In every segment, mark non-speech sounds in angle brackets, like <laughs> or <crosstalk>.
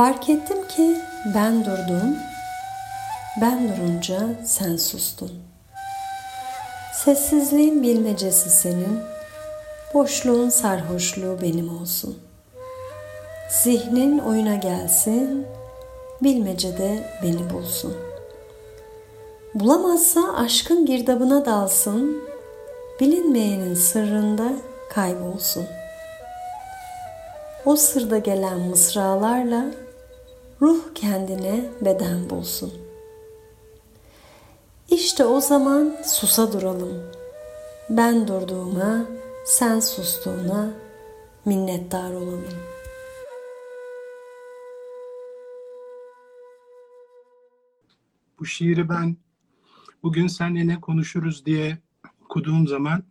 Fark ettim ki ben durdum, ben durunca sen sustun. Sessizliğin bilmecesi senin, boşluğun sarhoşluğu benim olsun. Zihnin oyuna gelsin, bilmece de beni bulsun. Bulamazsa aşkın girdabına dalsın, bilinmeyenin sırrında kaybolsun. O sırda gelen mısralarla ruh kendine beden bulsun. İşte o zaman susa duralım. Ben durduğuma, sen sustuğuna minnettar olalım. Bu şiiri ben bugün seninle ne konuşuruz diye okuduğum zaman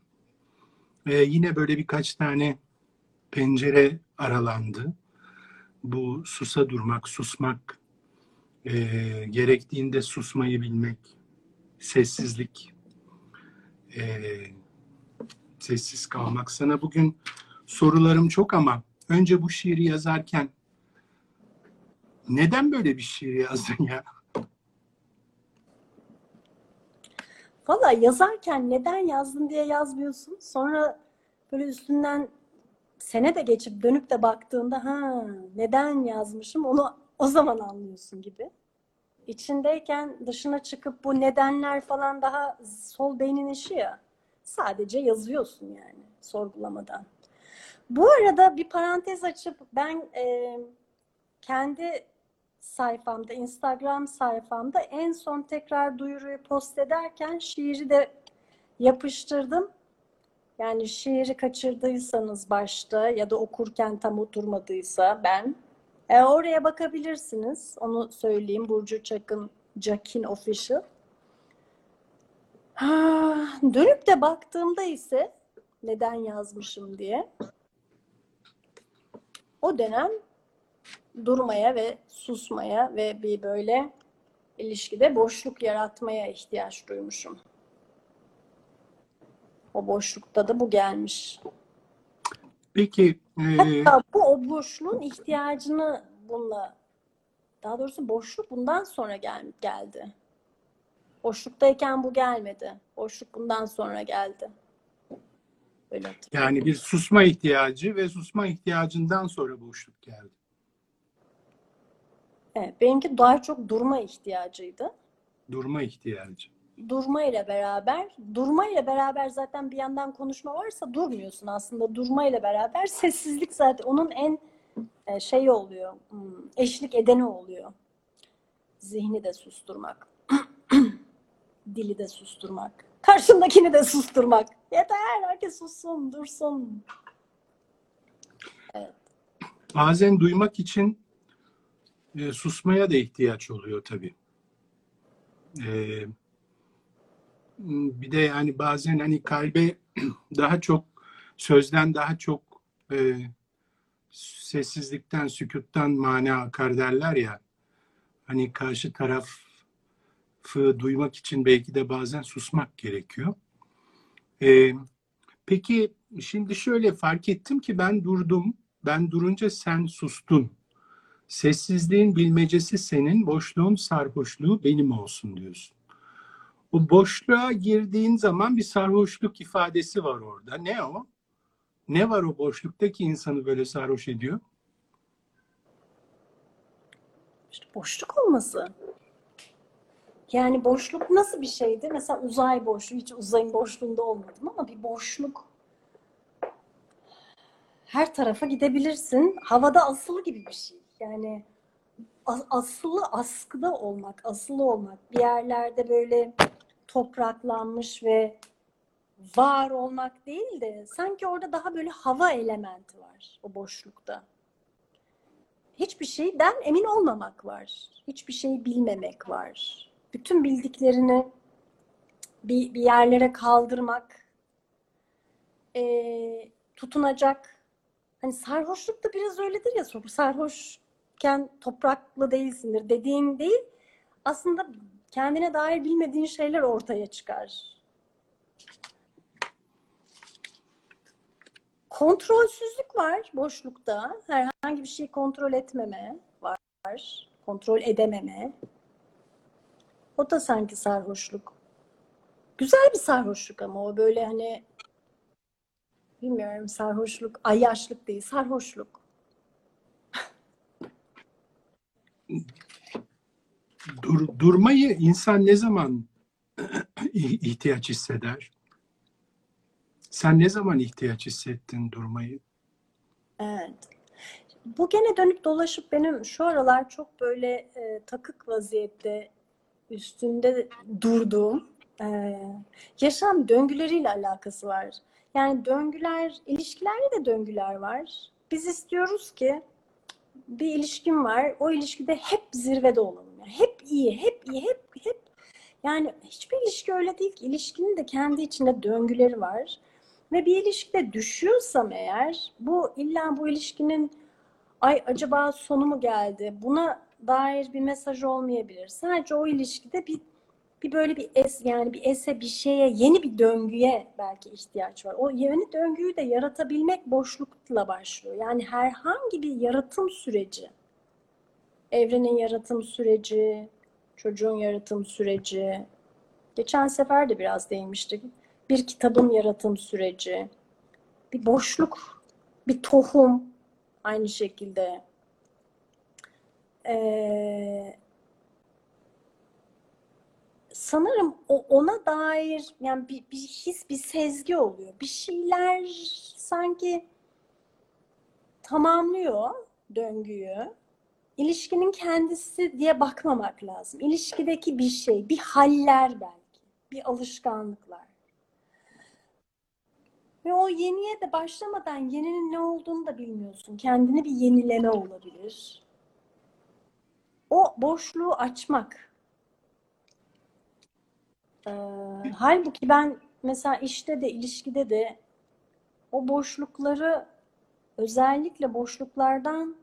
e, yine böyle birkaç tane pencere aralandı. Bu susa durmak, susmak, e, gerektiğinde susmayı bilmek, sessizlik, e, sessiz kalmak. Sana bugün sorularım çok ama önce bu şiiri yazarken neden böyle bir şiir yazdın ya? Valla yazarken neden yazdın diye yazmıyorsun. Sonra böyle üstünden sene de geçip dönüp de baktığında ha neden yazmışım onu o zaman anlıyorsun gibi. İçindeyken dışına çıkıp bu nedenler falan daha sol beynin işi ya. Sadece yazıyorsun yani sorgulamadan. Bu arada bir parantez açıp ben e, kendi sayfamda, Instagram sayfamda en son tekrar duyuruyu post ederken şiiri de yapıştırdım. Yani şiiri kaçırdıysanız başta ya da okurken tam oturmadıysa ben e, oraya bakabilirsiniz. Onu söyleyeyim. Burcu Çakın Jakin Official. Ha, dönüp de baktığımda ise neden yazmışım diye o dönem durmaya ve susmaya ve bir böyle ilişkide boşluk yaratmaya ihtiyaç duymuşum. O boşlukta da bu gelmiş. Peki e, Hatta bu o boşluğun ihtiyacını bununla daha doğrusu boşluk bundan sonra gel, geldi. Boşluktayken bu gelmedi. Boşluk bundan sonra geldi. Öyle yani bir susma ihtiyacı ve susma ihtiyacından sonra boşluk geldi. Evet, benimki daha çok durma ihtiyacıydı. Durma ihtiyacı. Durma ile beraber, durma ile beraber zaten bir yandan konuşma varsa durmuyorsun aslında. Durma ile beraber <laughs> sessizlik zaten onun en e, şeyi oluyor, hmm, eşlik edeni oluyor. Zihni de susturmak, <clears throat> dili de susturmak, karşındakini de susturmak. Yeter, herkes sussun, dursun. Bazen duymak için e, susmaya da ihtiyaç oluyor tabii. E, bir de yani bazen hani kalbe <clears throat> daha çok sözden daha çok e, sessizlikten, sükuttan mana akar derler ya. Hani karşı tarafı duymak için belki de bazen susmak gerekiyor. E, peki şimdi şöyle fark ettim ki ben durdum. Ben durunca sen sustun. Sessizliğin bilmecesi senin, boşluğun sarhoşluğu benim olsun diyorsun. O boşluğa girdiğin zaman bir sarhoşluk ifadesi var orada. Ne o? Ne var o boşluktaki insanı böyle sarhoş ediyor? İşte boşluk olması. Yani boşluk nasıl bir şeydi? Mesela uzay boşluğu, hiç uzayın boşluğunda olmadım ama bir boşluk. Her tarafa gidebilirsin. Havada asılı gibi bir şey. Yani as- asılı askıda olmak, asılı olmak. Bir yerlerde böyle topraklanmış ve var olmak değil de sanki orada daha böyle hava elementi var o boşlukta. Hiçbir şeyden emin olmamak var. Hiçbir şeyi bilmemek var. Bütün bildiklerini bir, bir yerlere kaldırmak, eee, tutunacak. Hani sarhoşluk da biraz öyledir ya. Sarhoşken topraklı değilsindir dediğin değil. Aslında kendine dair bilmediğin şeyler ortaya çıkar. Kontrolsüzlük var boşlukta. Herhangi bir şeyi kontrol etmeme var Kontrol edememe. O da sanki sarhoşluk. Güzel bir sarhoşluk ama o böyle hani bilmiyorum sarhoşluk, ayyaşlık değil, sarhoşluk. Dur, durmayı insan ne zaman <clears throat> ihtiyaç hisseder? Sen ne zaman ihtiyaç hissettin durmayı? Evet. Bu gene dönüp dolaşıp benim şu aralar çok böyle e, takık vaziyette üstünde durduğum e, yaşam döngüleriyle alakası var. Yani döngüler, ilişkilerde de döngüler var. Biz istiyoruz ki bir ilişkim var, o ilişkide hep zirvede olalım. İyi, hep iyi, hep hep. Yani hiçbir ilişki öyle değil ki. İlişkinin de kendi içinde döngüleri var. Ve bir ilişkide düşüyorsam eğer, bu illa bu ilişkinin ay acaba sonu mu geldi? Buna dair bir mesaj olmayabilir. Sadece o ilişkide bir bir böyle bir es yani bir ese bir şeye yeni bir döngüye belki ihtiyaç var. O yeni döngüyü de yaratabilmek boşlukla başlıyor. Yani herhangi bir yaratım süreci, evrenin yaratım süreci, çocuğun yaratım süreci, geçen sefer de biraz değinmiştik. Bir kitabın yaratım süreci, bir boşluk, bir tohum aynı şekilde. Ee, sanırım ona dair yani bir, bir his, bir sezgi oluyor. Bir şeyler sanki tamamlıyor döngüyü. İlişkinin kendisi diye bakmamak lazım. İlişkideki bir şey, bir haller belki, bir alışkanlıklar. Ve o yeniye de başlamadan yeninin ne olduğunu da bilmiyorsun. Kendini bir yenileme olabilir. O boşluğu açmak. Ee, halbuki ben mesela işte de ilişkide de o boşlukları özellikle boşluklardan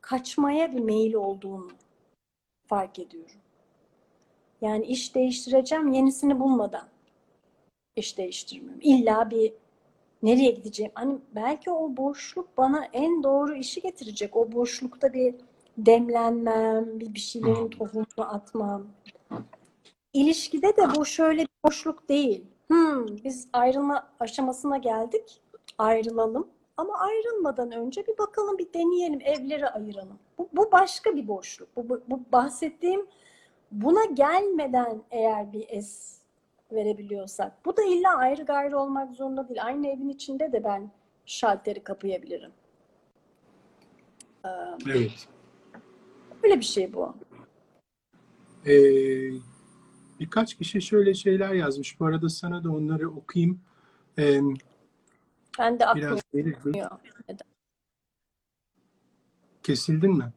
kaçmaya bir meyil olduğunu fark ediyorum. Yani iş değiştireceğim yenisini bulmadan iş değiştirmiyorum. İlla bir nereye gideceğim? Hani belki o boşluk bana en doğru işi getirecek. O boşlukta bir demlenmem, bir, bir şeylerin tohumunu atmam. İlişkide de bu şöyle bir boşluk değil. Hmm, biz ayrılma aşamasına geldik. Ayrılalım. Ama ayrılmadan önce bir bakalım, bir deneyelim, evleri ayıralım. Bu, bu başka bir boşluk. Bu, bu, bu bahsettiğim buna gelmeden eğer bir es verebiliyorsak. Bu da illa ayrı gayrı olmak zorunda değil. Aynı evin içinde de ben şalteri kapayabilirim. Evet. Öyle bir şey bu. Ee, birkaç kişi şöyle şeyler yazmış. Bu arada sana da onları okuyayım. Ee, Ben de aklım biraz. Kesildin mi?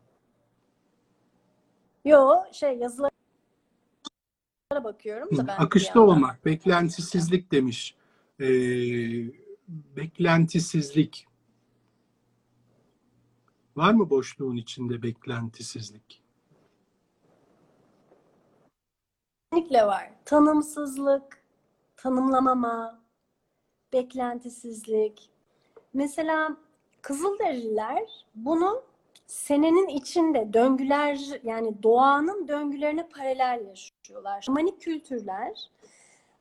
Yo şey yazılara bakıyorum da ben Akışta olmak, beklentisizlik demiş. Ee, beklentisizlik. Var mı boşluğun içinde beklentisizlik? Kesinlikle var. Tanımsızlık, tanımlamama, beklentisizlik. Mesela Kızılderililer bunu senenin içinde döngüler yani doğanın döngülerine paralel yaşıyorlar. Şamanik kültürler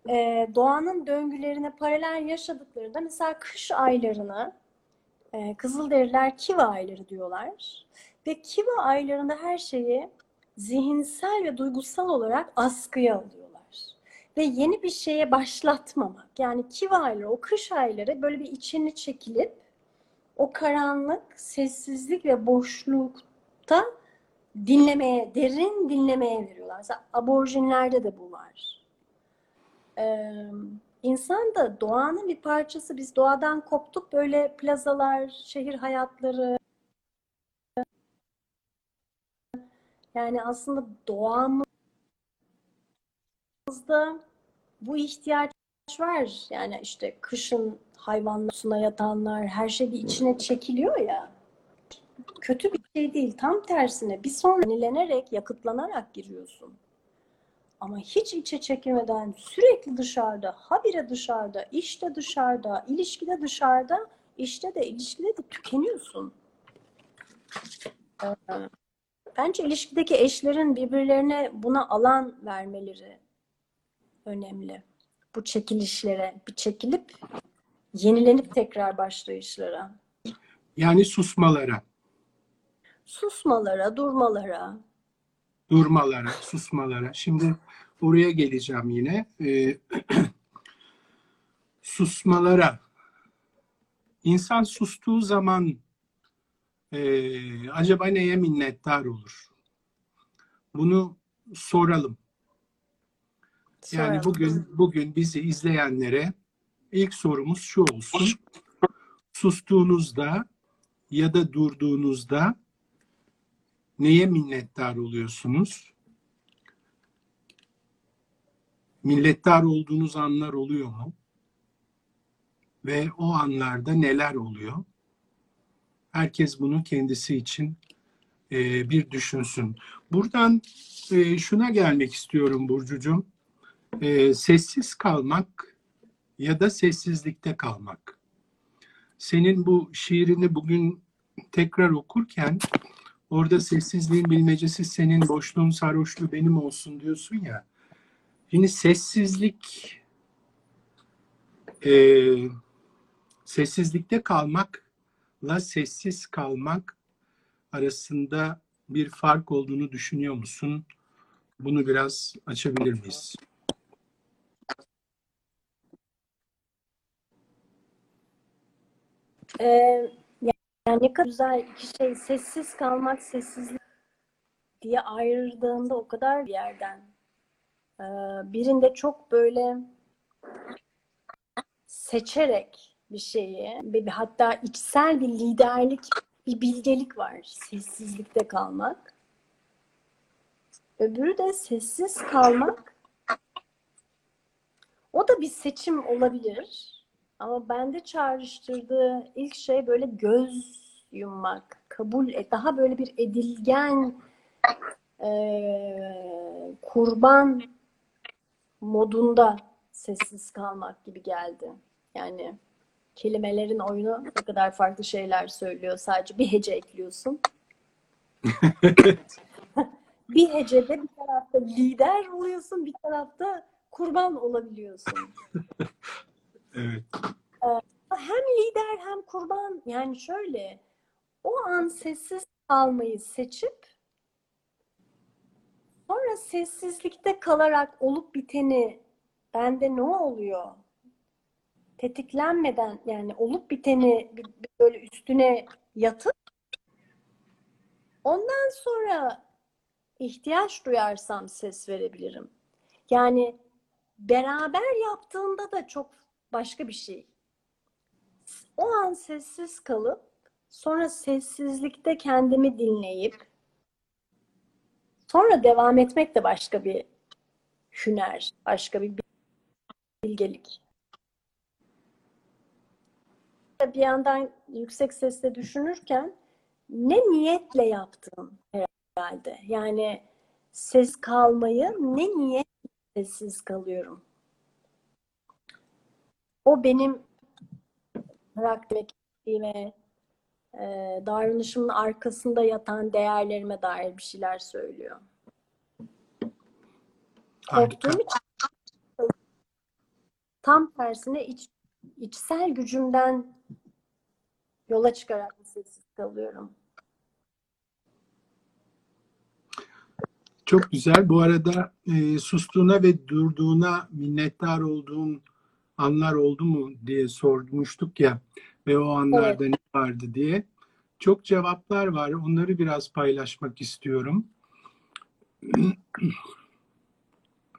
e, doğanın döngülerine paralel yaşadıklarında mesela kış aylarını e, Kızılderililer Kiva ayları diyorlar. Ve Kiva aylarında her şeyi zihinsel ve duygusal olarak askıya alıyorlar. Ve yeni bir şeye başlatmamak. Yani Kiva ayları, o kış ayları böyle bir içini çekilip o karanlık, sessizlik ve boşlukta dinlemeye, derin dinlemeye veriyorlar. Mesela aborjinlerde de bu var. Ee, insan da doğanın bir parçası. Biz doğadan koptuk. Böyle plazalar, şehir hayatları. Yani aslında doğamızda bu ihtiyaç var. Yani işte kışın hayvanlar suna yatanlar, her şey bir içine çekiliyor ya. Kötü bir şey değil. Tam tersine bir sonra yenilenerek, yakıtlanarak giriyorsun. Ama hiç içe çekemeden sürekli dışarıda, habire dışarıda, işte dışarıda, ilişkide dışarıda, işte de ilişkide de tükeniyorsun. Ee, Bence ilişkideki eşlerin birbirlerine buna alan vermeleri önemli. Bu çekilişlere, bir çekilip yenilenip tekrar başlayışlara. Yani susmalara, Susmalara, durmalara. durmalara, susmalara. Şimdi oraya geleceğim yine. Ee, <clears throat> susmalara. İnsan sustuğu zaman e, acaba neye minnettar olur? Bunu soralım. Yani Soralım. bugün bugün bizi izleyenlere ilk sorumuz şu olsun. Sustuğunuzda ya da durduğunuzda neye minnettar oluyorsunuz? Minnettar olduğunuz anlar oluyor mu? Ve o anlarda neler oluyor? Herkes bunu kendisi için e, bir düşünsün. Buradan e, şuna gelmek istiyorum Burcucuğum. E, sessiz kalmak ya da sessizlikte kalmak. Senin bu şiirini bugün tekrar okurken orada sessizliğin bilmecesi senin boşluğun sarhoşluğu benim olsun diyorsun ya. Şimdi sessizlik e, sessizlikte kalmakla sessiz kalmak arasında bir fark olduğunu düşünüyor musun? Bunu biraz açabilir miyiz? Ee, yani ne kadar güzel iki şey sessiz kalmak, sessizlik diye ayırdığında o kadar bir yerden. Ee, birinde çok böyle seçerek bir şeyi, bir, hatta içsel bir liderlik, bir bilgelik var sessizlikte kalmak. Öbürü de sessiz kalmak. O da bir seçim olabilir. Ama bende çağrıştırdığı ilk şey böyle göz yummak, kabul et, daha böyle bir edilgen eee, kurban modunda sessiz kalmak gibi geldi. Yani kelimelerin oyunu ne kadar farklı şeyler söylüyor. Sadece bir hece ekliyorsun. <laughs> Bir hecede bir tarafta lider oluyorsun, bir tarafta kurban olabiliyorsun. <laughs> Evet. Hem lider hem kurban yani şöyle o an sessiz kalmayı seçip sonra sessizlikte kalarak olup biteni bende ne oluyor? Tetiklenmeden yani olup biteni böyle üstüne yatıp ondan sonra ihtiyaç duyarsam ses verebilirim. Yani beraber yaptığında da çok başka bir şey. O an sessiz kalıp sonra sessizlikte kendimi dinleyip sonra devam etmek de başka bir hüner, başka bir bilgelik. Bir yandan yüksek sesle düşünürken ne niyetle yaptım herhalde. Yani ses kalmayı ne niyet sessiz kalıyorum. O benim karakterime, e, davranışımın arkasında yatan değerlerime dair bir şeyler söylüyor. Harika. Korktuğum için tam tersine iç, içsel gücümden yola çıkarak sessiz kalıyorum. Çok güzel. Bu arada e, sustuğuna ve durduğuna minnettar olduğun anlar oldu mu diye sormuştuk ya ve o anlarda ne vardı diye. Çok cevaplar var. Onları biraz paylaşmak istiyorum.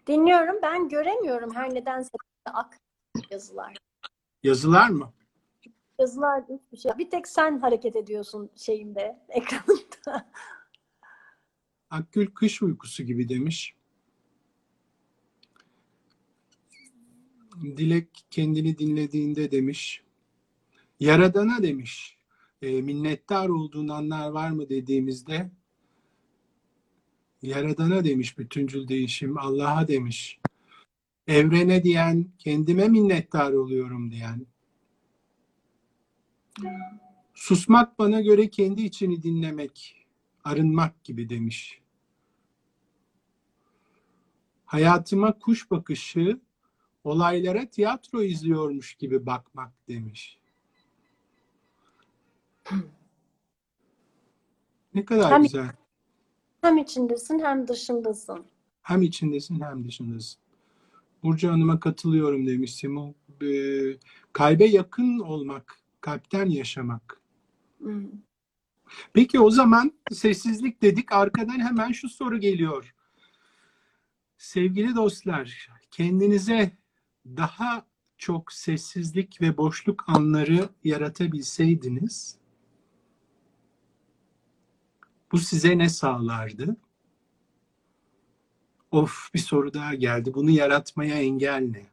Dinliyorum. Ben göremiyorum her nedense ak yazılar. Yazılar mı? Yazılar hiçbir şey. Bir tek sen hareket ediyorsun şeyimde, ekranında. Akgül kış uykusu gibi demiş. Dilek kendini dinlediğinde demiş. Yaradana demiş. E, minnettar olduğun anlar var mı dediğimizde Yaradana demiş bütüncül değişim. Allah'a demiş. Evrene diyen, kendime minnettar oluyorum diyen. Susmak bana göre kendi içini dinlemek. arınmak gibi demiş. Hayatıma kuş bakışı, olaylara tiyatro izliyormuş gibi bakmak demiş. Ne kadar Hem- güzel. Hem içindesin hem dışındasın. Hem içindesin hem dışındasın. Burcu Hanım'a katılıyorum demiş Simon. Ee, kalbe yakın olmak, kalpten yaşamak. Hmm. Peki o zaman sessizlik dedik. Arkadan hemen şu soru geliyor. Sevgili dostlar, kendinize daha çok sessizlik ve boşluk anları yaratabilseydiniz bu size ne sağlardı? Of bir soru daha geldi. Bunu yaratmaya engel ne?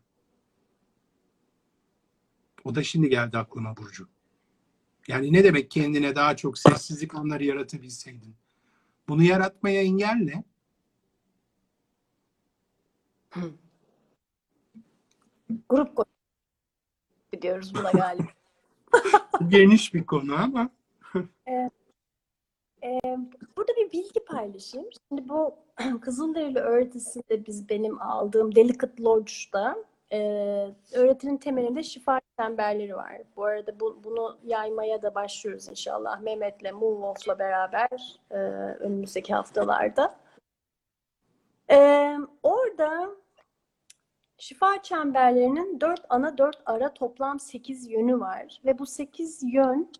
O da şimdi geldi aklıma Burcu. Yani ne demek kendine daha çok sessizlik anları yaratabilseydin? Bunu yaratmaya engel ne? Grup gidiyoruz buna galiba. <laughs> Geniş bir konu ama Burada bir bilgi paylaşayım. Şimdi bu <clears throat> Kızılderili öğretisinde biz benim aldığım Delicate Lodge'da e, öğretinin temelinde şifa çemberleri var. Bu arada bu, bunu yaymaya da başlıyoruz inşallah. Mehmet'le, Moonwolf'la beraber e, önümüzdeki haftalarda. E, orada şifa çemberlerinin dört ana dört ara toplam sekiz yönü var. Ve bu sekiz yön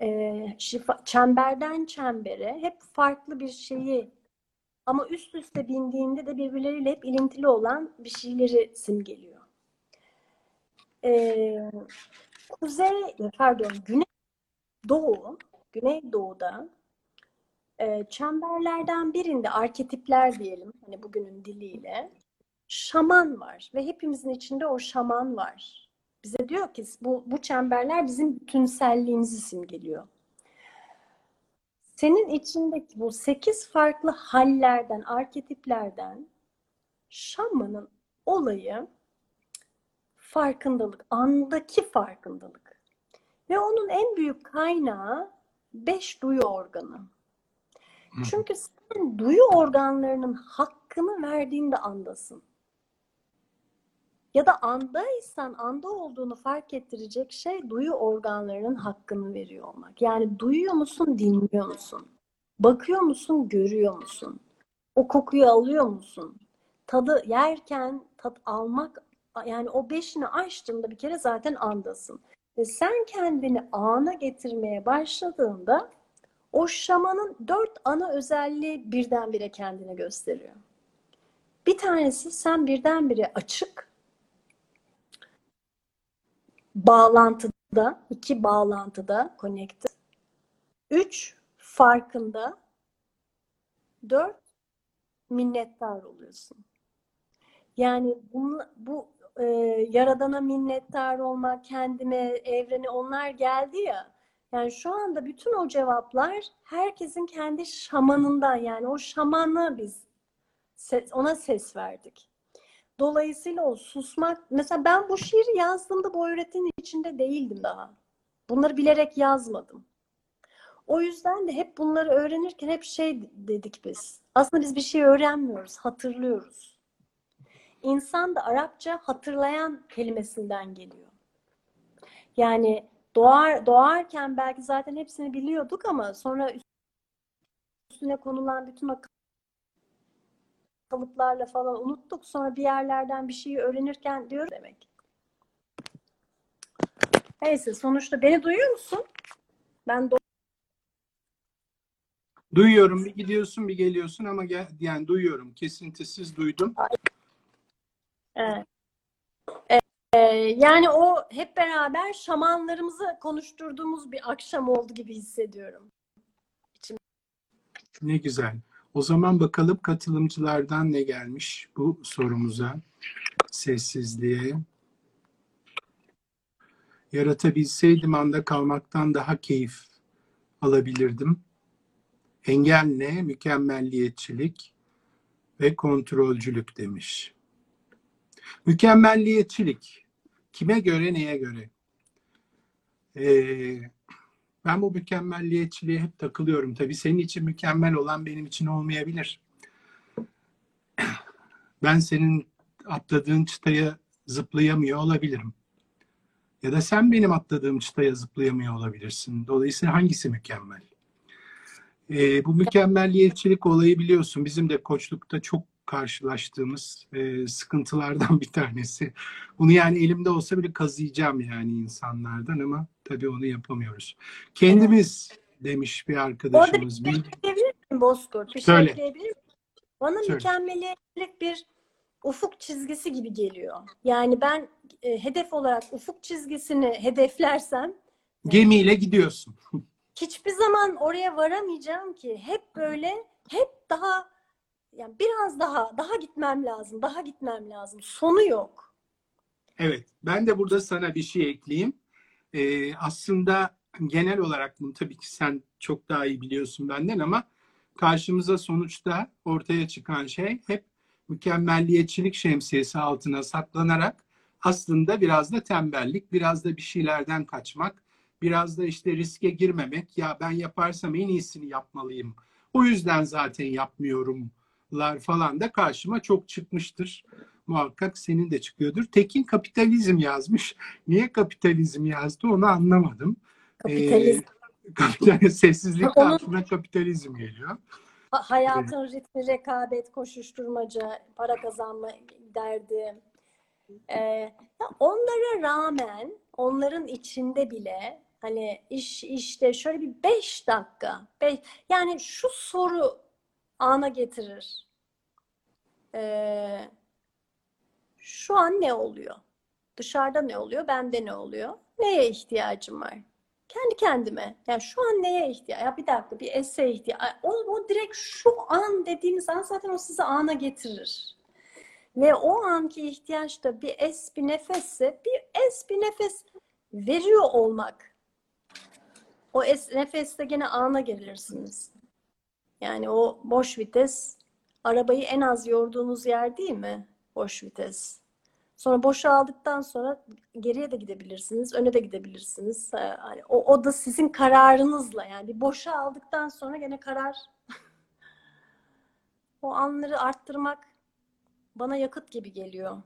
e, şifa, çemberden çembere hep farklı bir şeyi ama üst üste bindiğinde de birbirleriyle hep ilintili olan bir şeyleri simgeliyor. E, kuzey, pardon, güney doğu, güneydoğuda e, çemberlerden birinde arketipler diyelim, hani bugünün diliyle şaman var ve hepimizin içinde o şaman var. Bize diyor ki bu, bu çemberler bizim bütünselliğimizi simgeliyor. Senin içindeki bu sekiz farklı hallerden, arketiplerden şamanın olayı farkındalık, andaki farkındalık. Ve onun en büyük kaynağı beş duyu organı. Çünkü sen duyu organlarının hakkını verdiğinde andasın. Ya da andaysan anda olduğunu fark ettirecek şey duyu organlarının hakkını veriyor olmak. Yani duyuyor musun, dinliyor musun? Bakıyor musun, görüyor musun? O kokuyu alıyor musun? Tadı yerken tat almak yani o beşini açtığında bir kere zaten andasın. Ve sen kendini ana getirmeye başladığında o şamanın dört ana özelliği birdenbire kendine gösteriyor. Bir tanesi sen birdenbire açık, bağlantıda, iki bağlantıda connected. Üç, farkında. Dört, minnettar oluyorsun. Yani bunu, bu e, Yaradan'a minnettar olmak, kendime, evrene onlar geldi ya. Yani şu anda bütün o cevaplar herkesin kendi şamanından yani o şamanı biz ses, ona ses verdik. Dolayısıyla o susmak, mesela ben bu şiiri yazdığımda bu öğretinin içinde değildim daha. Bunları bilerek yazmadım. O yüzden de hep bunları öğrenirken hep şey dedik biz. Aslında biz bir şey öğrenmiyoruz, hatırlıyoruz. İnsan da Arapça hatırlayan kelimesinden geliyor. Yani doğar doğarken belki zaten hepsini biliyorduk ama sonra üstüne konulan bütün kalıplarla falan unuttuk. Sonra bir yerlerden bir şeyi öğrenirken diyor demek. Neyse sonuçta beni duyuyor musun? Ben do- duyuyorum bir gidiyorsun bir geliyorsun ama gel, yani duyuyorum kesintisiz duydum. Evet. Ee, yani o hep beraber şamanlarımızı konuşturduğumuz bir akşam oldu gibi hissediyorum. Ne güzel. O zaman bakalım katılımcılardan ne gelmiş bu sorumuza, sessizliğe. Yaratabilseydim anda kalmaktan daha keyif alabilirdim. Engel ne? Mükemmelliyetçilik ve kontrolcülük demiş. Mükemmelliyetçilik. Kime göre, neye göre? Ee, Ben bu mükemmelliyetçiliğe hep takılıyorum. Tabii senin için mükemmel olan benim için olmayabilir. Ben senin atladığın çıtaya zıplayamıyor olabilirim. Ya da sen benim atladığım çıtaya zıplayamıyor olabilirsin. Dolayısıyla hangisi mükemmel? Ee, bu mükemmelliyetçilik olayı biliyorsun bizim de koçlukta çok karşılaştığımız e, sıkıntılardan bir tanesi. Bunu yani elimde olsa bile kazıyacağım yani insanlardan ama tabii onu yapamıyoruz. Kendimiz demiş bir arkadaşımız. Orada bir şey ekleyebilir miyim Bozkurt? Bir Söyle. şey ekleyebilir miyim? Bana Söyle. mükemmeliyetçilik bir ufuk çizgisi gibi geliyor. Yani ben e, hedef olarak ufuk çizgisini hedeflersem gemiyle gidiyorsun. <laughs> hiçbir zaman oraya varamayacağım ki. Hep böyle, hep daha yani biraz daha, daha gitmem lazım, daha gitmem lazım. Sonu yok. Evet, ben de burada sana bir şey ekleyeyim. Ee, aslında genel olarak bunu tabii ki sen çok daha iyi biliyorsun benden ama karşımıza sonuçta ortaya çıkan şey hep mükemmelliyetçilik şemsiyesi altına saklanarak aslında biraz da tembellik, biraz da bir şeylerden kaçmak, biraz da işte riske girmemek. Ya ben yaparsam en iyisini yapmalıyım. O yüzden zaten yapmıyorumlar falan da karşıma çok çıkmıştır muhakkak senin de çıkıyordur. Tekin kapitalizm yazmış. Niye kapitalizm yazdı onu anlamadım. Kapitalizm. Ee, kapital, <laughs> sessizlik Onun- altına kapitalizm geliyor. Ha- Hayatın ritmi, rekabet, koşuşturmaca, para kazanma derdi. Ee, onlara rağmen, onların içinde bile hani iş işte şöyle bir beş dakika, beş, yani şu soru ana getirir. Ee, şu an ne oluyor? Dışarıda ne oluyor? Bende ne oluyor? Neye ihtiyacım var? Kendi kendime. Yani şu an neye ihtiyaç? Ya bir dakika bir essay ihtiyaç. O, o direkt şu an dediğiniz an zaten o sizi ana getirir. Ve o anki ihtiyaç da bir es bir nefesse bir es bir nefes veriyor olmak. O es nefeste gene ana gelirsiniz. Yani o boş vites arabayı en az yorduğunuz yer değil mi? Boş vites. Sonra boşaldıktan sonra geriye de gidebilirsiniz, öne de gidebilirsiniz. Ee, Hani o, o da sizin kararınızla yani boşa aldıktan sonra gene karar. <laughs> o anları arttırmak bana yakıt gibi geliyor.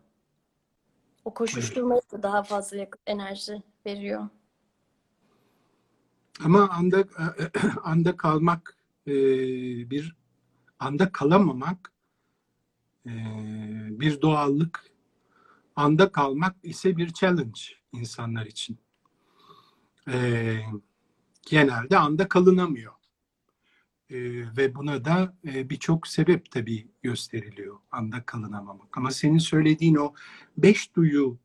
O koşuşturmaya da daha fazla yakıt enerji veriyor. Ama anda <clears throat> anda kalmak e, bir anda kalamamak bir doğallık anda kalmak ise bir challenge insanlar için. E, genelde anda kalınamıyor. E, ve buna da e, birçok sebep tabii gösteriliyor anda kalınamamak. Ama senin söylediğin o beş duyu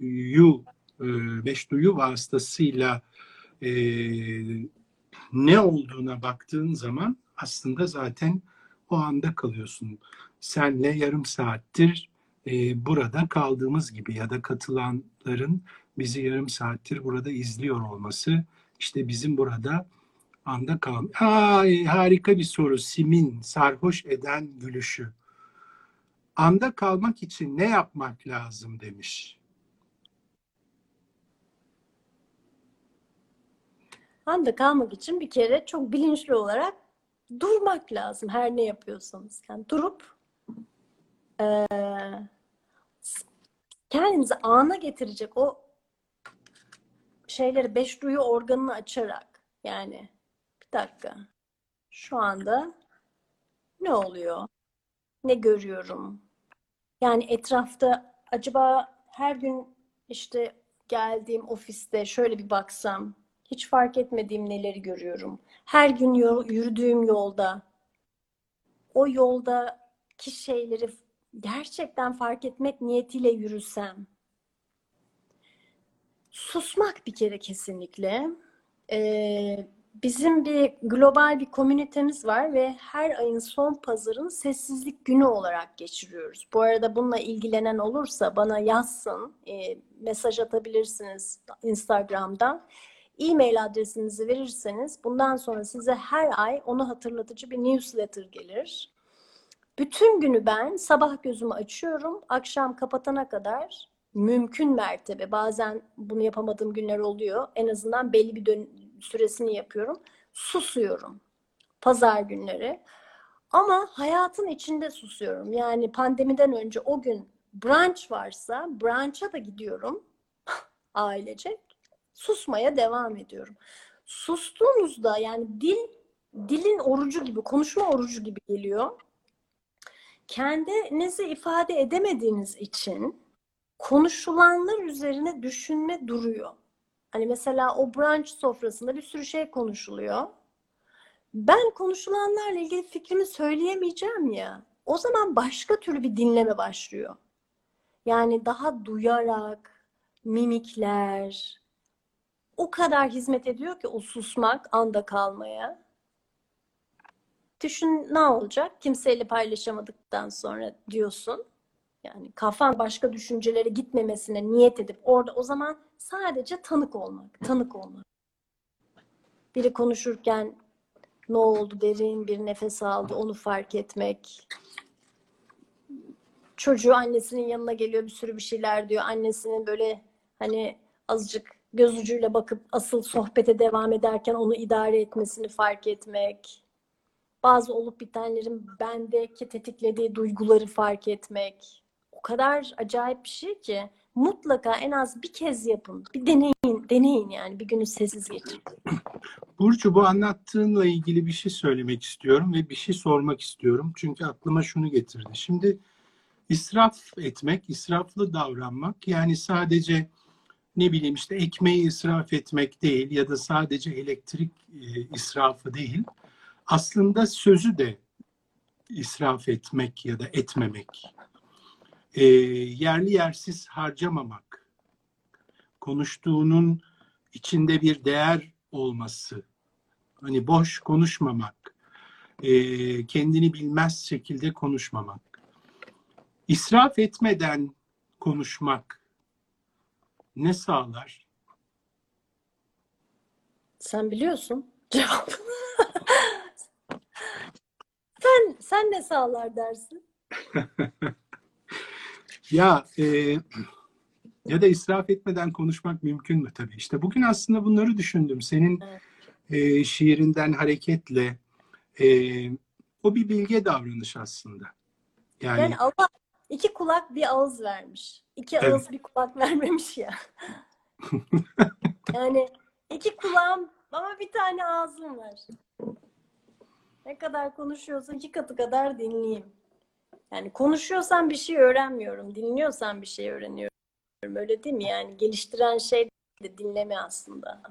yu, e, beş duyu vasıtasıyla e, ne olduğuna baktığın zaman aslında zaten o anda kalıyorsun. Senle yarım saattir e, burada kaldığımız gibi ya da katılanların bizi yarım saattir burada izliyor olması işte bizim burada anda kal. Ay harika bir soru. Sim'in sarhoş eden gülüşü. Anda kalmak için ne yapmak lazım demiş. Anda kalmak için bir kere çok bilinçli olarak durmak lazım her ne yapıyorsanız. Yani durup eee kendinizi ana getirecek o şeyleri beş duyu organını açarak yani bir dakika şu anda ne oluyor? Ne görüyorum? Yani etrafta acaba her gün işte geldiğim ofiste şöyle bir baksam hiç fark etmediğim neleri görüyorum. Her gün yürüdüğüm yolda o yoldaki şeyleri gerçekten fark etmek niyetiyle yürüsem. Susmak bir kere kesinlikle. Ee, bizim bir global bir komünitemiz var ve her ayın son pazarını sessizlik günü olarak geçiriyoruz. Bu arada bununla ilgilenen olursa bana yazsın, e, mesaj atabilirsiniz Instagram'dan. E-mail adresinizi verirseniz bundan sonra size her ay onu hatırlatıcı bir newsletter gelir. Bütün günü ben sabah gözümü açıyorum, akşam kapatana kadar mümkün mertebe bazen bunu yapamadığım günler oluyor. En azından belli bir dön- süresini yapıyorum. Susuyorum. Pazar günleri. Ama hayatın içinde susuyorum. Yani pandemiden önce o gün brunch varsa brunch'a da gidiyorum <laughs> ailecek. Susmaya devam ediyorum. Sustuğunuzda yani dil dilin orucu gibi, konuşma orucu gibi geliyor. Kendinizi ifade edemediğiniz için konuşulanlar üzerine düşünme duruyor. Hani mesela o brunch sofrasında bir sürü şey konuşuluyor. Ben konuşulanlarla ilgili fikrimi söyleyemeyeceğim ya. O zaman başka türlü bir dinleme başlıyor. Yani daha duyarak, mimikler o kadar hizmet ediyor ki o susmak, anda kalmaya. Düşün ne olacak? Kimseyle paylaşamadıktan sonra diyorsun. Yani kafan başka düşüncelere gitmemesine niyet edip orada o zaman sadece tanık olmak, tanık olmak. Biri konuşurken ne oldu derin bir nefes aldı onu fark etmek. Çocuğu annesinin yanına geliyor bir sürü bir şeyler diyor. Annesinin böyle hani azıcık göz ucuyla bakıp asıl sohbete devam ederken onu idare etmesini fark etmek. Bazı olup bitenlerin bendeki tetiklediği duyguları fark etmek. O kadar acayip bir şey ki mutlaka en az bir kez yapın. Bir deneyin, deneyin yani bir günü sessiz geçirin. <clears throat> Burcu bu anlattığınla ilgili bir şey söylemek istiyorum ve bir şey sormak istiyorum. Çünkü aklıma şunu getirdi. Şimdi israf etmek, israflı davranmak yani sadece ne bileyim işte ekmeği israf etmek değil ya da sadece elektrik e, israfı değil. Aslında sözü de israf etmek ya da etmemek. E, yerli yersiz harcamamak. Konuştuğunun içinde bir değer olması. Hani boş konuşmamak. E, kendini bilmez şekilde konuşmamak. İsraf etmeden konuşmak ne sağlar? Sen biliyorsun <laughs> cevabını. Sen sen ne sağlar dersin? <laughs> Ya e, ya da israf etmeden konuşmak mümkün mü tabii? İşte bugün aslında bunları düşündüm. Senin Evet. e, şiirinden hareketle e, o bir bilge davranış aslında. Yani, Yani Allah iki kulak bir ağız vermiş. İki Evet. ağız bir kulak <laughs> vermemiş ya. <laughs> Yani iki kulağım ama bir tane ağzım var. Ne kadar konuşuyorsa iki katı kadar dinleyeyim. Yani konuşuyorsan bir şey öğrenmiyorum. Dinliyorsan bir şey öğreniyorum. Öyle değil mi? Yani geliştiren şey de dinleme aslında.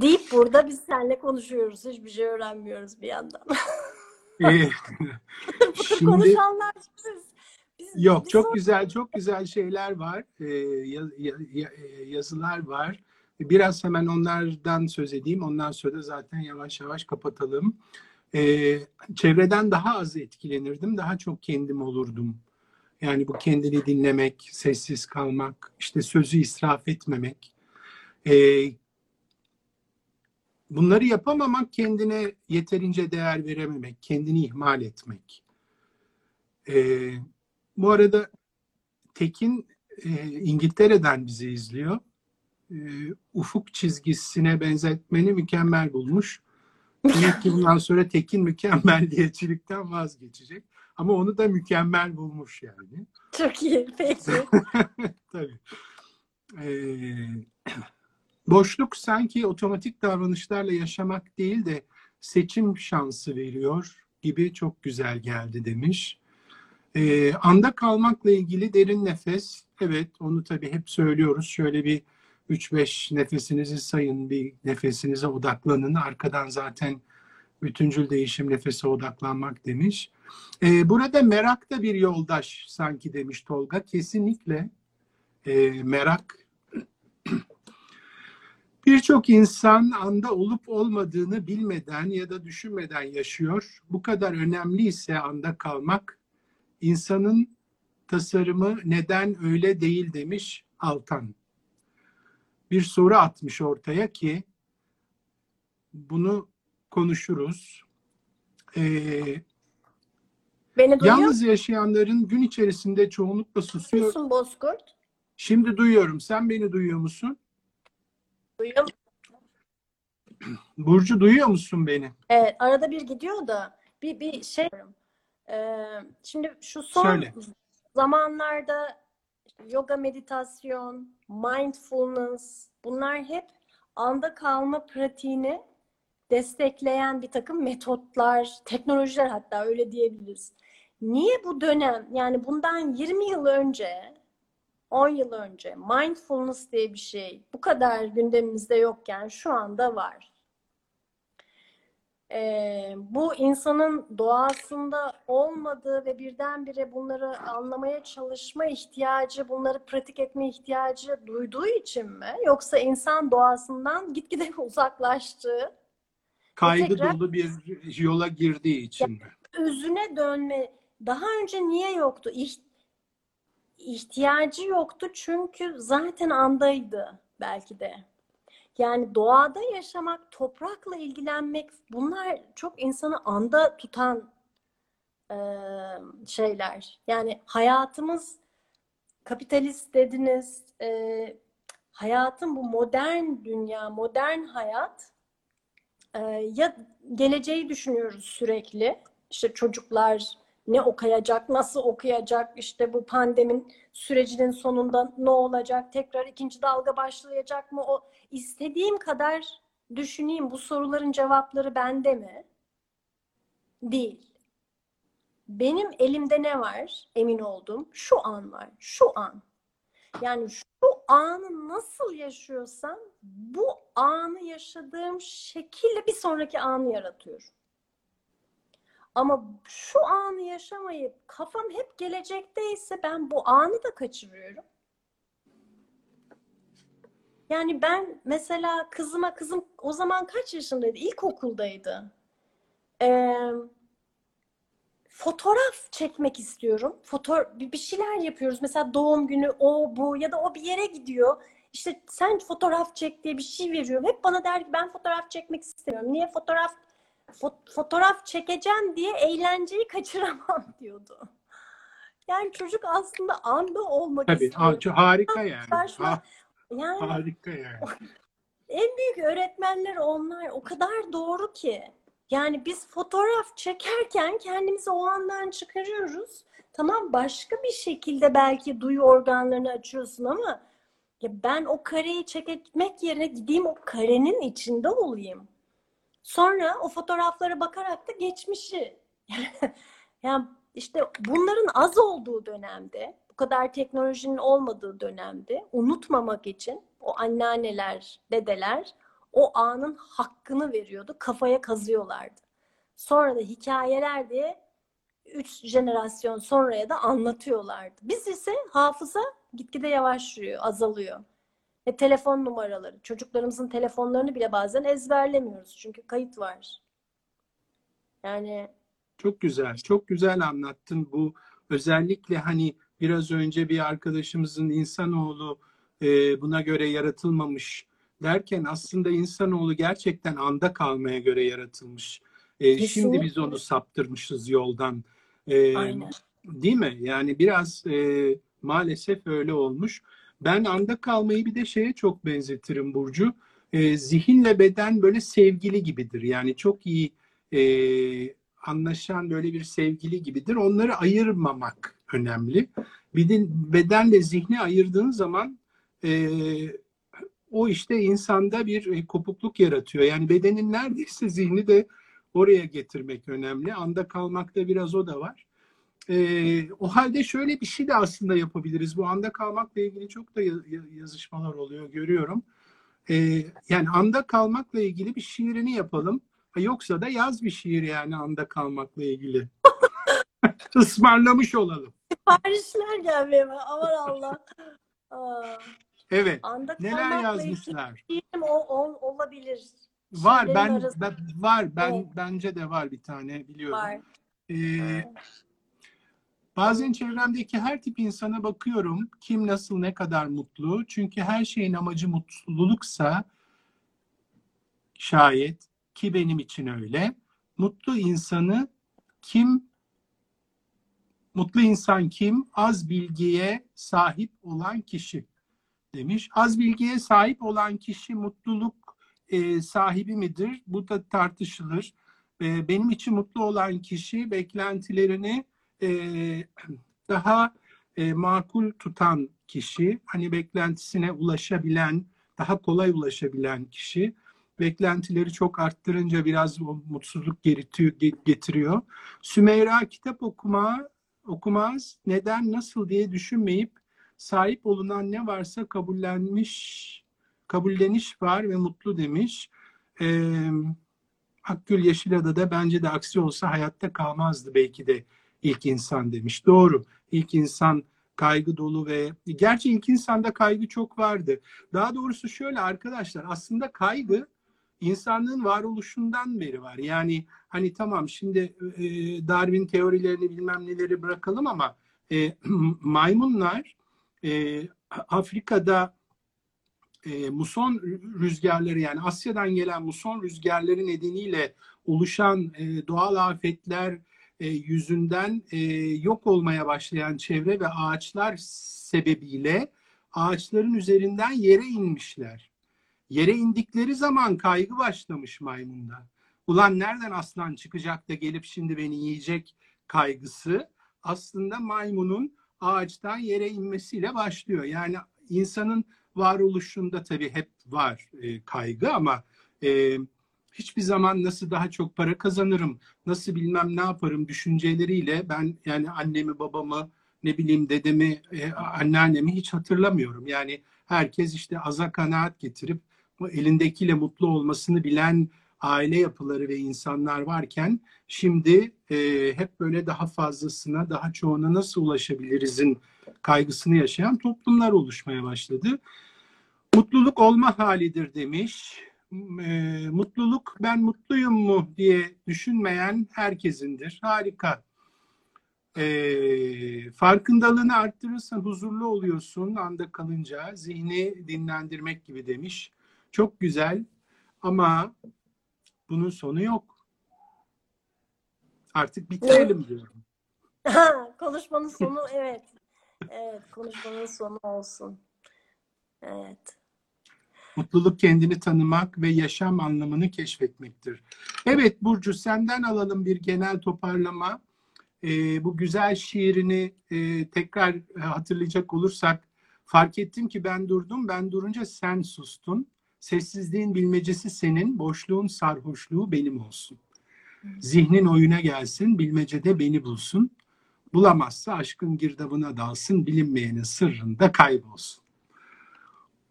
Deyip burada biz seninle konuşuyoruz. Hiçbir şey öğrenmiyoruz bir yandan. <laughs> e, Burada Şimdi- konuşanlar biziz. Biz, Yok biz çok güzel çok güzel şeyler var Ee, ya- ya- ya- e, yazılar var biraz hemen onlardan söz edeyim. Ondan sonra zaten yavaş yavaş kapatalım. Ee, çevreden daha az etkilenirdim. Daha çok kendim olurdum. Yani bu kendini dinlemek sessiz kalmak işte sözü israf etmemek. Ee, bunları yapamamak kendine yeterince değer verememek kendini ihmal etmek. Ee, bu arada Tekin e, İngiltere'den bizi izliyor. E, ufuk çizgisine benzetmeni mükemmel bulmuş. Demek ki bundan sonra Tekin mükemmelliyetçilikten vazgeçecek. Ama onu da mükemmel bulmuş yani. Çok iyi. Peki. <laughs> Tabii. E, boşluk sanki otomatik davranışlarla yaşamak değil de seçim şansı veriyor gibi çok güzel geldi demiş. Ee, anda kalmakla ilgili derin nefes. Evet onu tabii hep söylüyoruz. Şöyle bir 3-5 nefesinizi sayın, bir nefesinize odaklanın. Arkadan zaten bütüncül değişim nefese odaklanmak demiş. Ee, burada merak da bir yoldaş sanki demiş Tolga. Kesinlikle e, merak. <clears throat> Birçok insan anda olup olmadığını bilmeden ya da düşünmeden yaşıyor. Bu kadar önemliyse anda kalmak İnsanın tasarımı neden öyle değil demiş Altan. Bir soru atmış ortaya ki bunu konuşuruz. Ee, Beni duyuyor yalnız yaşayanların gün içerisinde çoğunlukla susuyor. musun Bozkurt? Şimdi duyuyorum. Sen beni duyuyor musun? Duyuyor musun? Burcu duyuyor musun beni? Evet, arada bir gidiyor da bir bir şey Ee, şimdi şu son Söyle. zamanlarda yoga meditasyon, mindfulness bunlar hep anda kalma pratiğini destekleyen bir takım metotlar, teknolojiler hatta öyle diyebiliriz. Niye bu dönem yani bundan 20 yıl önce 10 yıl önce mindfulness diye bir şey bu kadar gündemimizde yokken şu anda var. Ee, bu insanın doğasında olmadığı ve birdenbire bunları anlamaya çalışma ihtiyacı, bunları pratik etme ihtiyacı duyduğu için mi? Yoksa insan doğasından gitgide uzaklaştığı, Kaygı tekrar- dolu bir yola girdiği için mi? özüne dönme daha önce niye yoktu? İh- ihtiyacı yoktu çünkü zaten andaydı belki de. Yani doğada yaşamak, toprakla ilgilenmek bunlar çok insanı anda tutan eee, şeyler. Yani hayatımız kapitalist dediniz. eee, hayatın bu modern dünya, modern hayat eee, ya geleceği düşünüyoruz sürekli. İşte çocuklar ne okuyacak, nasıl okuyacak, işte bu pandemin sürecinin sonunda ne olacak, tekrar ikinci dalga başlayacak mı? O istediğim kadar düşüneyim bu soruların cevapları bende mi? Değil. Benim elimde ne var? Emin oldum. Şu an var. Şu an. Yani şu anı nasıl yaşıyorsam bu anı yaşadığım şekilde bir sonraki anı yaratıyorum. Ama şu anı yaşamayıp kafam hep gelecekteyse ben bu anı da kaçırıyorum. Yani ben mesela kızıma kızım o zaman kaç yaşındaydı? İlkokuldaydı. Ee, fotoğraf çekmek istiyorum. Foto bir şeyler yapıyoruz. Mesela doğum günü o bu ya da o bir yere gidiyor. İşte sen fotoğraf çek diye bir şey veriyorum. Hep bana der ki ben fotoğraf çekmek istemiyorum. Niye fotoğraf fo- fotoğraf çekeceğim diye eğlenceyi kaçıramam <laughs> diyordu. Yani çocuk aslında anda olmak Tabii. istiyor. Çok harika yani. Ha, Yani harika yani. en büyük öğretmenler onlar. O kadar doğru ki. Yani biz fotoğraf çekerken kendimizi o andan çıkarıyoruz. Tamam başka bir şekilde belki duyu organlarını açıyorsun ama ya ben o kareyi çekmek yerine gideyim o karenin içinde olayım. Sonra o fotoğraflara bakarak da geçmişi. <laughs> Yani işte bunların az olduğu dönemde, kadar teknolojinin olmadığı dönemde unutmamak için o anneanneler, dedeler o anın hakkını veriyordu. Kafaya kazıyorlardı. Sonra da hikayeler diye üç jenerasyon sonraya da anlatıyorlardı. Biz ise hafıza gitgide yavaşlıyor, azalıyor. Ve telefon numaraları, çocuklarımızın telefonlarını bile bazen ezberlemiyoruz. Çünkü kayıt var. Yani Çok güzel, çok güzel anlattın bu. Özellikle hani biraz önce bir arkadaşımızın insanoğlu e, buna göre yaratılmamış derken aslında insanoğlu gerçekten anda kalmaya göre yaratılmış. E, şimdi biz onu saptırmışız yoldan. E, aynen. Değil mi? Yani biraz e, maalesef öyle olmuş. Ben anda kalmayı bir de şeye çok benzetirim Burcu. E, zihinle beden böyle sevgili gibidir. Yani çok iyi e, anlaşan böyle bir sevgili gibidir. Onları ayırmamak önemli. Bir de bedenle zihni ayırdığın zaman e, o işte insanda bir e, kopukluk yaratıyor. Yani bedenin neredeyse zihni de oraya getirmek önemli. Anda kalmakta biraz o da var. Ee, o halde şöyle bir şey de aslında yapabiliriz. Bu anda kalmakla ilgili çok da ya- ya- yazışmalar oluyor, görüyorum. Ee, yani anda kalmakla ilgili bir şiirini yapalım. Yoksa da yaz bir şiir yani anda kalmakla ilgili. <laughs> Ismarlamış olalım. Siparişler gelmeye var. Aman Allah. Aa, Evet. anda Neler ilgili yazmışlar? şiirim o, o- olabilir. Var ben, arasında ben- var ben Evet. bence de var bir tane biliyorum. var. Ee, bazen çevremdeki her tip insana bakıyorum. Kim nasıl ne kadar mutlu. Çünkü her şeyin amacı mutluluksa şayet ki benim için öyle. Mutlu insanı kim mutlu insan kim? Az bilgiye sahip olan kişi. demiş. Az bilgiye sahip olan kişi mutluluk e, sahibi midir? Bu da tartışılır. E, benim için mutlu olan kişi beklentilerini e, daha e, makul tutan kişi, hani beklentisine ulaşabilen, daha kolay ulaşabilen kişi. Beklentileri çok arttırınca biraz mutsuzluk getiriyor. Sümeyra kitap okuma okumaz, neden, nasıl diye düşünmeyip sahip olunan ne varsa kabullenmiş, kabulleniş var ve mutlu demiş. Ee, Akgül Yeşilada da bence de aksi olsa hayatta kalmazdı belki de ilk insan demiş. Doğru. İlk insan kaygı dolu ve gerçi ilk insanda kaygı çok vardı. Daha doğrusu şöyle arkadaşlar aslında kaygı insanlığın varoluşundan beri var. Yani hani tamam şimdi e, Darwin teorilerini bilmem neleri bırakalım ama e, <clears throat> maymunlar e, Afrika'da e, muson rüzgarları yani Asya'dan gelen muson rüzgarları nedeniyle oluşan e, doğal afetler e, yüzünden e, yok olmaya başlayan çevre ve ağaçlar sebebiyle ağaçların üzerinden yere inmişler. Yere indikleri zaman kaygı başlamış maymunda. Ulan nereden aslan çıkacak da gelip şimdi beni yiyecek kaygısı aslında maymunun ağaçtan yere inmesiyle başlıyor. Yani insanın varoluşunda tabii hep var e, kaygı ama e, hiçbir zaman nasıl daha çok para kazanırım, nasıl bilmem ne yaparım düşünceleriyle ben yani annemi babamı ne bileyim dedemi e, anneannemi hiç hatırlamıyorum. Yani herkes işte aza kanaat getirip elindekiyle mutlu olmasını bilen aile yapıları ve insanlar varken şimdi e, hep böyle daha fazlasına, daha çoğuna nasıl ulaşabilirizin kaygısını yaşayan toplumlar oluşmaya başladı. Mutluluk olma halidir demiş. E, mutluluk ben mutluyum mu diye düşünmeyen herkesindir. Harika. E, farkındalığını arttırırsan huzurlu oluyorsun anda kalınca. Zihni dinlendirmek gibi demiş. Çok güzel ama bunun sonu yok. Artık bitirelim diyorum. <laughs> Ha, konuşmanın sonu evet. Evet, konuşmanın sonu olsun. Evet. Mutluluk kendini tanımak ve yaşam anlamını keşfetmektir. Evet Burcu senden alalım bir genel toparlama. Ee, bu güzel şiirini e, tekrar hatırlayacak olursak fark ettim ki ben durdum. Ben durunca sen sustun. Sessizliğin bilmecesi senin, boşluğun sarhoşluğu benim olsun. Zihnin oyuna gelsin, bilmecede beni bulsun. Bulamazsa aşkın girdabına dalsın, bilinmeyenin sırrında kaybolsun.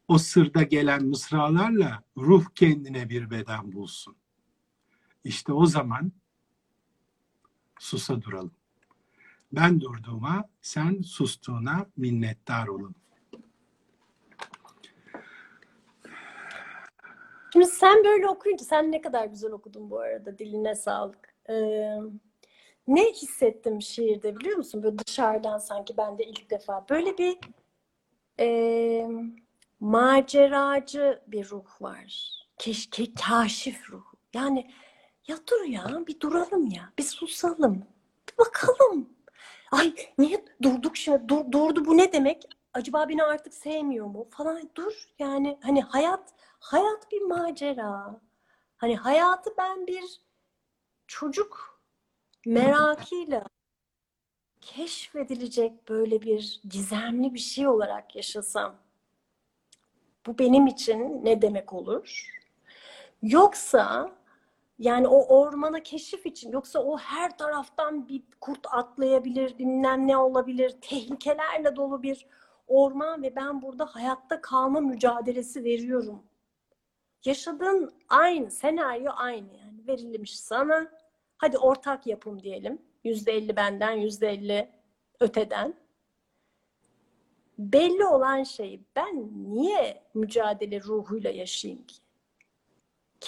O sırda gelen mısralarla ruh kendine bir beden bulsun. İşte o zaman susa duralım. Ben durduğuma, sen sustuğuna minnettar olun. Şimdi sen böyle okuyunca, sen ne kadar güzel okudun bu arada, diline sağlık. Ee, ne hissettim şiirde biliyor musun? Böyle dışarıdan sanki ben de ilk defa. Böyle bir e, maceracı bir ruh var. Keşke kaşif ruhu. Yani ya dur ya, bir duralım ya, bir susalım, bir bakalım. Ay niye durduk şimdi, dur, durdu bu ne demek? Acaba beni artık sevmiyor mu falan. Dur yani hani hayat hayat bir macera. Hani hayatı ben bir çocuk merakıyla keşfedilecek böyle bir gizemli bir şey olarak yaşasam bu benim için ne demek olur? Yoksa yani o ormana keşif için yoksa o her taraftan bir kurt atlayabilir, bilmem ne olabilir, tehlikelerle dolu bir orman ve ben burada hayatta kalma mücadelesi veriyorum. Yaşadığın aynı, senaryo aynı yani verilmiş sana. Hadi ortak yapım diyelim. Yüzde elli benden, yüzde elli öteden. Belli olan şey ben niye mücadele ruhuyla yaşayayım ki?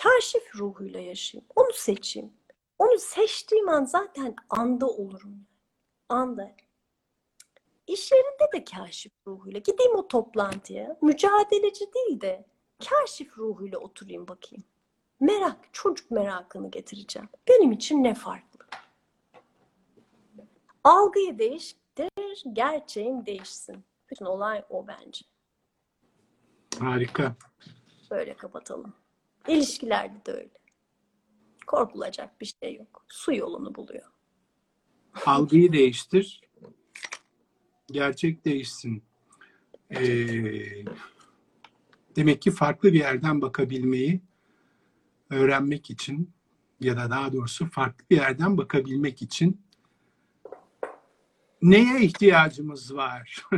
Kaşif ruhuyla yaşayayım. Onu seçeyim. Onu seçtiğim an zaten anda olurum. Anda. İş yerinde de kaşif ruhuyla. Gideyim o toplantıya. Mücadeleci değil de kaşif ruhuyla oturayım bakayım. Merak, çocuk merakını getireceğim. Benim için ne farklı? Algıyı değiştir, gerçeğin değişsin. Bütün olay o bence. Harika. Böyle kapatalım. İlişkilerde de öyle. Korkulacak bir şey yok. Su yolunu buluyor. Algıyı değiştir. Gerçek değişsin. Ee, demek ki farklı bir yerden bakabilmeyi öğrenmek için ya da daha doğrusu farklı bir yerden bakabilmek için neye ihtiyacımız var? <laughs>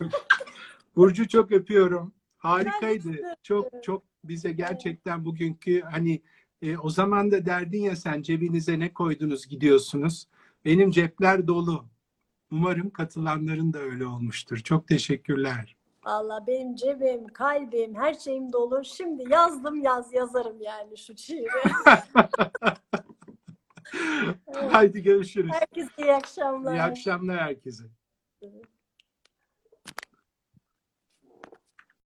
<laughs> Burcu çok öpüyorum. Harikaydı. Çok çok bize gerçekten bugünkü hani e, o zaman da derdin ya sen cebinize ne koydunuz gidiyorsunuz. Benim cepler dolu. Umarım katılanların da öyle olmuştur. Çok teşekkürler. Valla benim cebim, kalbim, her şeyim dolu. Şimdi yazdım yaz yazarım yani şu şiiri. Evet. <laughs> Haydi görüşürüz. Herkese iyi akşamlar. İyi akşamlar herkese. Evet.